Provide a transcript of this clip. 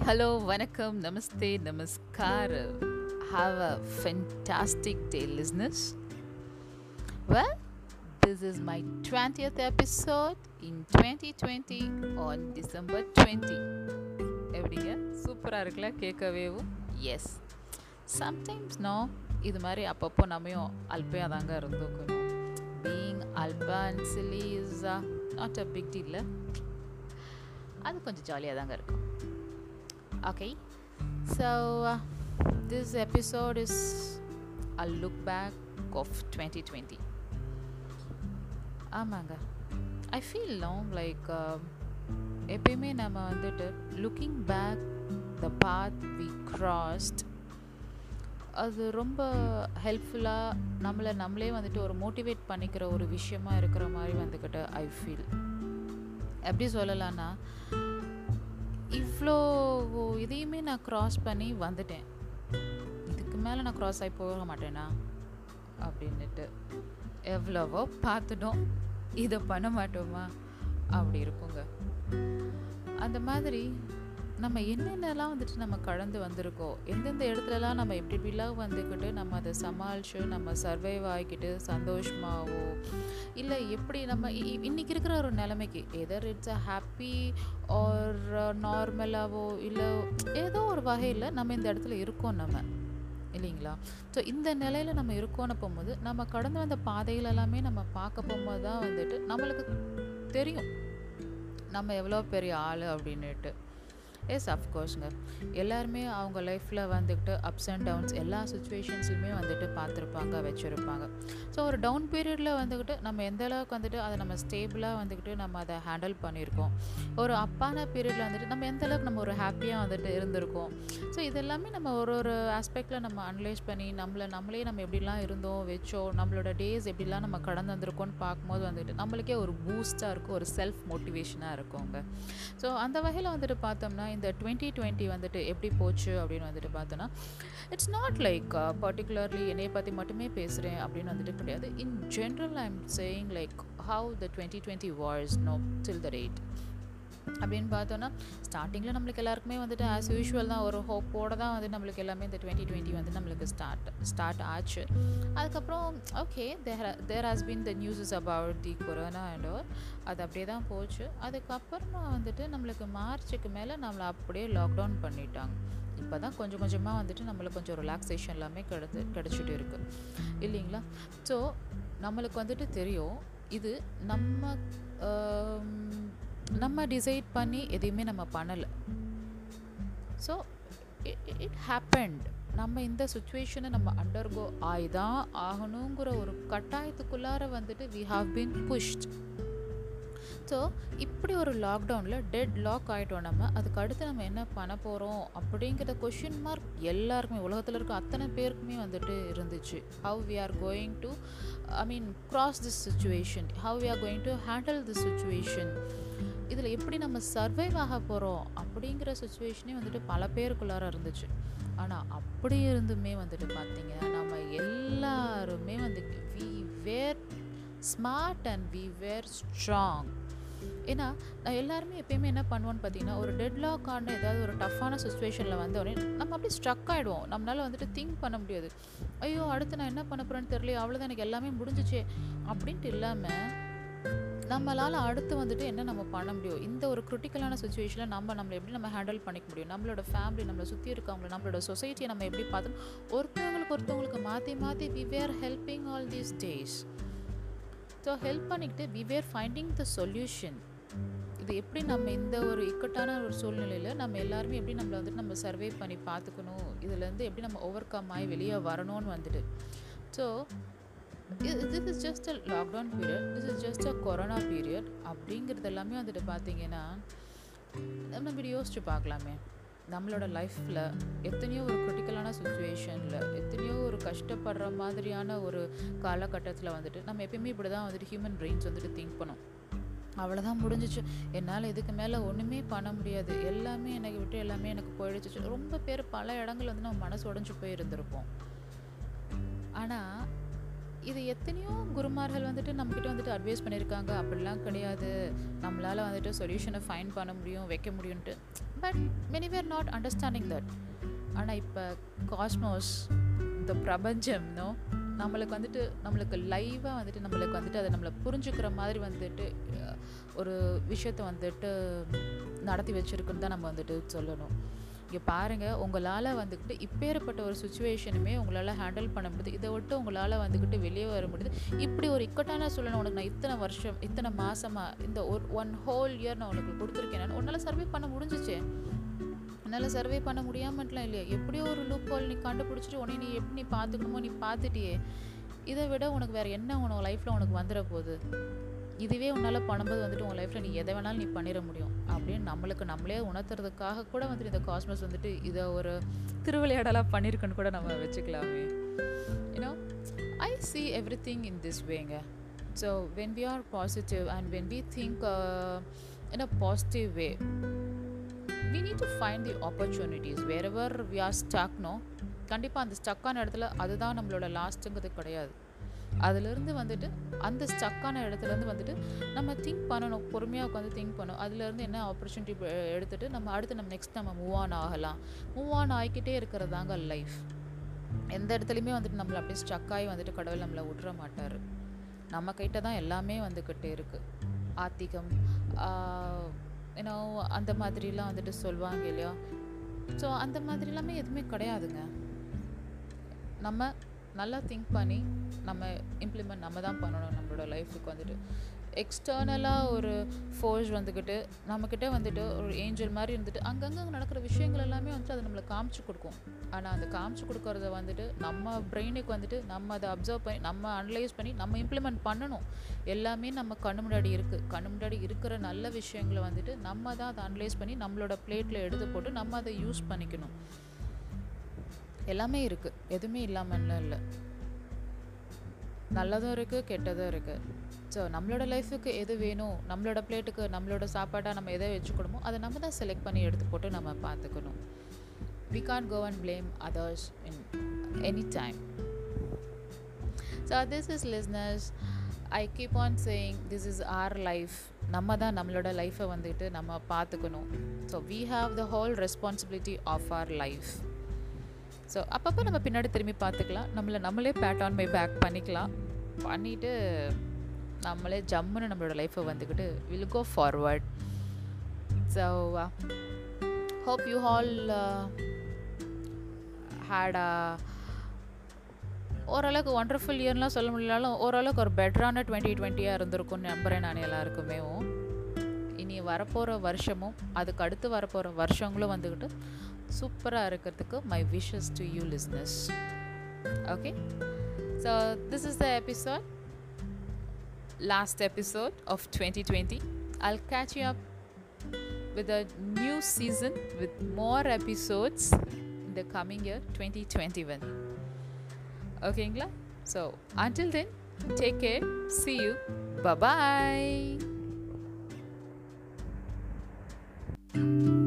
Hi hello vanakkam namaste namaskar. Have a fantastic day listeners well this is my 20th episode in 2020 on December 20 எப்படிங்க? சூப்பராக இருக்குல்ல கேட்கவேவும் S sometimes no இது மாதிரி அப்பப்போ நம்மையும் அல்பையாக தாங்க இருந்துக்கணும் being alpha and silly is not a big deal அது கொஞ்சம் ஜாலியாக தாங்க இருக்கும். Okay so this episode is a look back of twenty twenty ஆமாங்க. ஐ ஃபீல் லாங் லைக் எப்பயுமே நம்ம வந்துட்டு looking back the path we crossed அது ரொம்ப ஹெல்ப்ஃபுல்லாக நம்மளை நம்மளே வந்துட்டு ஒரு மோட்டிவேட் பண்ணிக்கிற ஒரு விஷயமா இருக்கிற மாதிரி வந்துக்கிட்டு ஐ ஃபீல் எப்படி சொல்லலான்னா இவ்வளோ இதையுமே நான் க்ராஸ் பண்ணி வந்துட்டேன். இதுக்கு மேலே நான் க்ராஸ் ஆகி போக மாட்டேனா? அப்படின்ட்டு எவ்வளவோ பார்த்துட்டோம். இதை பண்ண மாட்டோமா? அப்படி இருக்குங்க. அந்த மாதிரி நம்ம என்னென்னலாம் வந்துட்டு நம்ம கடந்து வந்திருக்கோம் எந்தெந்த இடத்துலலாம் நம்ம எப்படி எப்படிலாம் வந்துக்கிட்டு நம்ம அதை சமாளித்து நம்ம சர்வைவ் ஆகிக்கிட்டு சந்தோஷமாகவோ இல்லை எப்படி நம்ம இ- இருக்கிற ஒரு நிலைமைக்கு either it's a happy or நார்மலாகவோ இல்லை ஏதோ ஒரு வகையில் நம்ம இந்த இடத்துல இருக்கோம் நம்ம இல்லைங்களா? ஸோ இந்த நிலையில் நம்ம இருக்கோன்னு போகும்போது நம்ம கடந்து வந்த பாதைகள் எல்லாமே நம்ம பார்க்க போகும்போது தான் வந்துட்டு நம்மளுக்கு தெரியும் நம்ம எவ்வளோ பெரிய ஆள் அப்படின்னுட்டு. எஸ் அஃப்கோர்ஸுங்க எல்லாருமே அவங்க லைஃப்பில் வந்துக்கிட்டு அப்ஸ் அண்ட் டவுன்ஸ் எல்லா சுச்சுவேஷன்ஸுமே வந்துட்டு பார்த்துருப்பாங்க வச்சுருப்பாங்க. ஸோ ஒரு டவுன் பீரியடில் வந்துக்கிட்டு நம்ம எந்த அளவுக்கு வந்துட்டு அதை நம்ம ஸ்டேபிளாக வந்துக்கிட்டு நம்ம அதை ஹேண்டில் பண்ணியிருக்கோம். ஒரு அப்பான பீரியடில் வந்துட்டு நம்ம எந்த அளவுக்கு நம்ம ஒரு ஹாப்பியாக வந்துட்டு இருந்திருக்கோம். ஸோ இதெல்லாமே நம்ம ஒரு ஒரு ஆஸ்பெக்டில் நம்ம அனலைஸ் பண்ணி நம்மளை நம்மளே நம்ம எப்படிலாம் இருந்தோம் வச்சோம் நம்மளோட டேஸ் எப்படிலாம் நம்ம கடந்து வந்திருக்கோம்னு பார்க்கும்போது வந்துட்டு நம்மளுக்கே ஒரு பூஸ்ட்டாக இருக்கும் ஒரு செல்ஃப் மோட்டிவேஷனாக இருக்கும்ங்க ஸோ அந்த வகையில் வந்துட்டு பார்த்தோம்னா இந்த டுவெண்ட்டி டுவெண்ட்டி வந்துட்டு எப்படி போச்சு அப்படின்னு வந்துட்டு பார்த்தோன்னா it's not like particularly uh, என்னை பற்றி மட்டுமே பேசுகிறேன் அப்படின்னு வந்துட்டு கிடையாது. In general I am saying like how the twenty twenty was no till the rate அப்படின்னு பார்த்தோன்னா ஸ்டார்டிங்கில் நம்மளுக்கு எல்லாருக்குமே வந்துட்டு ஆஸ் யூஷுவல் தான் ஒரு ஹோப்போடு தான் வந்து நம்மளுக்கு எல்லாமே இந்த டுவெண்ட்டி டுவெண்ட்டி வந்து நம்மளுக்கு ஸ்டார்ட் ஸ்டார்ட் ஆச்சு. அதுக்கப்புறம் okay there there has been the newses about the corona and all அது அப்படியே தான் போச்சு. அதுக்கப்புறமா வந்துட்டு நம்மளுக்கு மார்ச்சுக்கு மேலே நம்மளை அப்படியே லாக்டவுன் பண்ணிட்டாங்க. இப்போ தான் கொஞ்சம் கொஞ்சமாக வந்துட்டு நம்மளுக்கு கொஞ்சம் ரிலாக்ஸேஷன் எல்லாமே கிடைத்து கிடச்சிட்டு இருக்குது இல்லைங்களா? ஸோ நம்மளுக்கு வந்துட்டு தெரியும் இது நம்ம நம்ம டிசைட் பண்ணி எதையுமே நம்ம பண்ணலை. ஸோ இட் ஹேப்பண்ட் நம்ம இந்த சுச்சுவேஷனை நம்ம அண்டர்கோ ஆகி தான் ஆகணுங்கிற ஒரு கட்டாயத்துக்குள்ளார வந்துட்டு we have been pushed so இப்படி ஒரு லாக்டவுனில் டெட் லாக் ஆகிட்டோம் நம்ம. அதுக்கு அடுத்து நம்ம என்ன பண்ண போகிறோம் அப்படிங்கிற கொஷின் மார்க் எல்லாருக்குமே உலகத்தில் இருக்க அத்தனை பேருக்குமே வந்துட்டு இருந்துச்சு. How we are going to I mean cross this situation how we are going to handle this situation இதில் எப்படி நம்ம சர்வைவ் ஆக போகிறோம் அப்படிங்கிற சுச்சுவேஷனே வந்துட்டு பல பேருக்குள்ளார இருந்துச்சு. ஆனால் அப்படி இருந்துமே வந்துட்டு பார்த்தீங்கன்னா நம்ம எல்லாருமே வந்துட்டு we were smart and we were strong ஏன்னா நான் எல்லாருமே எப்பயுமே என்ன பண்ணுவோன்னு பார்த்தீங்கன்னா ஒரு டெட்லாக்கான ஏதாவது ஒரு டஃப்பான சுச்சுவேஷனில் வந்தோடனே நம்ம அப்படியே ஸ்ட்ரக் ஆகிடுவோம் நம்மளால் வந்துட்டு திங்க் பண்ண முடியாது. ஐயோ அடுத்து நான் என்ன பண்ண போகிறேன்னு தெரியல அவ்வளோதான் எனக்கு எல்லாமே முடிஞ்சிச்சு அப்படின்ட்டு இல்லாமல் நம்மளால் அடுத்து வந்துட்டு என்ன நம்ம பண்ண முடியும்? இந்த ஒரு கிரிட்டிக்கலான சுச்சுவேஷனில் நம்ம நம்மளை எப்படி நம்ம ஹேண்டில் பண்ணிக்க முடியும்? நம்மளோட ஃபேமிலி நம்மளை சுற்றி இருக்கவங்கள நம்மளோட சொசைட்டியை நம்ம எப்படி பார்த்தோம் ஒருத்தவங்களுக்கு ஒருத்தவங்களுக்கு மாற்றி மாற்றி we were helping all these days so help பண்ணிக்கிட்டு we were finding the solution இது எப்படி நம்ம இந்த ஒரு இக்கட்டான ஒரு சூழ்நிலையில் நம்ம எல்லாருமே எப்படி நம்மளை வந்துட்டு நம்ம சர்வே பண்ணி பார்த்துக்கணும்? இதுலேருந்து எப்படி நம்ம ஓவர் கம் ஆகி வெளியே வரணும்னு வந்துட்டு. So this is just a lockdown period this is just a corona period அப்படிங்கிறது எல்லாமே வந்துட்டு பார்த்தீங்கன்னா நம்ம இப்படி யோசிச்சு பார்க்கலாமே. நம்மளோட லைஃப்பில் எத்தனையோ ஒரு கிரிட்டிக்கலான சுச்சுவேஷனில் எத்தனையோ ஒரு கஷ்டப்படுற மாதிரியான ஒரு காலகட்டத்தில் வந்துட்டு நம்ம எப்பயுமே இப்படி தான் வந்துட்டு ஹியூமன் பிரெயின்ஸ் வந்துட்டு திங்க் பண்ணோம். அவ்வளோதான் முடிஞ்சிச்சு. என்னால் இதுக்கு மேலே ஒன்றுமே பண்ண முடியாது. எல்லாமே எனக்கு விட்டு எல்லாமே எனக்கு போயிடுச்சு ரொம்ப பேர் பல இடங்கள் வந்து நம்ம மனசு உடஞ்சி போயிருந்திருப்போம். ஆனால் இது எத்தனையோ குருமார்கள் வந்துட்டு நம்மக்கிட்ட வந்துட்டு அட்வைஸ் பண்ணியிருக்காங்க. அப்படிலாம் கிடையாது. நம்மளால் வந்துட்டு சொல்யூஷனை ஃபைன் பண்ண முடியும் வைக்க முடியும்ட்டு but many were not understanding that ஆனால் இப்போ காஸ்மோஸ் இந்த பிரபஞ்சம்னோ நம்மளுக்கு வந்துட்டு நம்மளுக்கு லைவாக வந்துட்டு நம்மளுக்கு வந்துட்டு அதை நம்மளை புரிஞ்சுக்கிற மாதிரி வந்துட்டு ஒரு விஷயத்தை வந்துட்டு நடத்தி வச்சுருக்குன்னு தான் நம்ம வந்துட்டு சொல்லணும். இங்கே பாருங்கள் உங்களால் வந்துக்கிட்டு இப்பேற்பட்ட ஒரு சுச்சுவேஷனுமே உங்களால் ஹேண்டில் பண்ண முடியுது. இதை விட்டு உங்களால் வந்துக்கிட்டு வெளியே வர முடியுது. இப்படி ஒரு இக்கட்டான சூழ்நிலை உனக்கு நான் இத்தனை வருஷம் இத்தனை மாதமாக இந்த ஒரு ஒன் ஹோல் இயர் நான் உனக்கு கொடுத்துருக்கேன். உன்னால் சர்வே பண்ண முடிஞ்சிச்சே? உன்னால் சர்வே பண்ண முடியாமட்டலாம் இல்லையா? எப்படியோ ஒரு லூப் ஹோல் நீ கண்டுபிடிச்சிட்டு உன்னை நீ எப்படி நீ பார்த்துக்கணுமோ நீ பார்த்துட்டியே. இதை விட உனக்கு வேறு என்ன உனக்கு லைஃப்பில் உனக்கு வந்துட போகுது? இதுவே உன்னால் பண்ணும்போது வந்துட்டு உன் லைஃப்பில் நீ எதை வேணாலும் நீ பண்ணிட முடியும். அப்படின்னு நம்மளுக்கு நம்மளே உணர்த்துறதுக்காக கூட வந்துட்டு இந்த காஸ்மஸ் வந்துட்டு இதை ஒரு திருவிளையாடலாக பண்ணியிருக்குன்னு கூட நம்ம வச்சுக்கலாமே. You know I see everything in this வேங்க so when we are positive and when we think in a positive way we need to find the opportunities opportunities. Ever we are கண்டிப்பாக அந்த ஸ்டக்கான இடத்துல அதுதான் நம்மளோட லாஸ்ட்டுங்கிறது கிடையாது. அதுலேருந்து வந்துட்டு அந்த ஸ்டக்கான இடத்துலேருந்து வந்துட்டு நம்ம திங்க் பண்ணணும் பொறுமையாக உட்காந்து திங்க் பண்ணணும். அதுலேருந்து என்ன ஆப்பர்ச்சுனிட்டி எடுத்துகிட்டு நம்ம அடுத்து நம்ம நெக்ஸ்ட் நம்ம மூவ் ஆன் ஆகலாம். மூவ் ஆன் ஆகிக்கிட்டே இருக்கிறதாங்க லைஃப் எந்த இடத்துலையுமே வந்துட்டு நம்மளை அப்படியே ஸ்டக் ஆகி வந்துட்டு கடவுள் நம்மளை விட்டுற மாட்டார். நம்ம தான் எல்லாமே வந்துக்கிட்டே இருக்குது ஆத்திகம் ஏன்னா அந்த மாதிரிலாம் வந்துட்டு சொல்லுவாங்க இல்லையா? ஸோ அந்த மாதிரி எல்லாமே எதுவுமே கிடையாதுங்க. நம்ம நல்லா திங்க் பண்ணி நம்ம இம்ப்ளிமெண்ட் நம்ம தான் பண்ணணும் நம்மளோட லைஃபுக்கு வந்துட்டு. எக்ஸ்டர்னலாக ஒரு ஃபோர்ஸ் வந்துக்கிட்டு நம்மக்கிட்ட வந்துட்டு ஒரு ஏஞ்சல் மாதிரி இருந்துட்டு அங்கங்கே நடக்கிற விஷயங்கள் எல்லாமே வந்துட்டு அது நம்மளை காமிச்சு கொடுக்கும். ஆனால் அந்த காமிச்சு கொடுக்கறத வந்துட்டு நம்ம பிரெயினுக்கு வந்துட்டு நம்ம அதை அப்சர்வ் பண்ணி நம்ம அனலைஸ் பண்ணி நம்ம இம்ப்ளிமெண்ட் பண்ணணும். எல்லாமே நம்ம கண்ணு முன்னாடி இருக்குது கண்ணு முன்னாடி இருக்கிற நல்ல விஷயங்களை வந்துட்டு நம்ம தான் அதை அனலைஸ் பண்ணி நம்மளோட பிளேட்டில் எடுத்து போட்டு நம்ம அதை யூஸ் பண்ணிக்கணும். எல்லாமே இருக்குது எதுவுமே இல்லாமல்லாம் இல்லை. நல்லதும் இருக்குது கெட்டதும் இருக்குது ஸோ நம்மளோட லைஃபுக்கு எது வேணும் நம்மளோட பிளேட்டுக்கு நம்மளோட சாப்பாடாக நம்ம எதை வச்சுக்கணுமோ அதை நம்ம தான் செலக்ட் பண்ணி எடுத்து போட்டு நம்ம பார்த்துக்கணும். We can't go and blame others in any time so this is listeners I keep on saying this is our life நம்ம தான் நம்மளோட லைஃப்பை வந்துட்டு நம்ம பார்த்துக்கணும். So we have the whole responsibility of our life so அப்பப்போ நம்ம பின்னாடி திரும்பி பார்த்துக்கலாம். நம்மளை நம்மளே பேட் ஆன் மை பேக் பண்ணிக்கலாம். பண்ணிவிட்டு நம்மளே ஜம்முன்னு நம்மளோட லைஃப்பை வந்துக்கிட்டு will go forward so hope you all had a ஓரளவுக்கு ஒண்டர்ஃபுல் இயர்லாம் சொல்ல முடியலாலும் ஓரளவுக்கு ஒரு பெட்டரான டுவெண்ட்டி டுவெண்ட்டியாக இருந்திருக்கும்னு நம்புகிறேன் நான் எல்லாருக்குமே இனி வரப்போகிற வருஷமும் அதுக்கு அடுத்து வரப்போகிற வருஷங்களும் வந்துக்கிட்டு சூப்பராக இருக்கிறதுக்கு my wishes to you listeners okay so this is the episode last episode of 2020. I'll catch you up with a new season with more episodes in the coming year 2021. Okay, Ingla? So until then, take care. See you. Bye bye.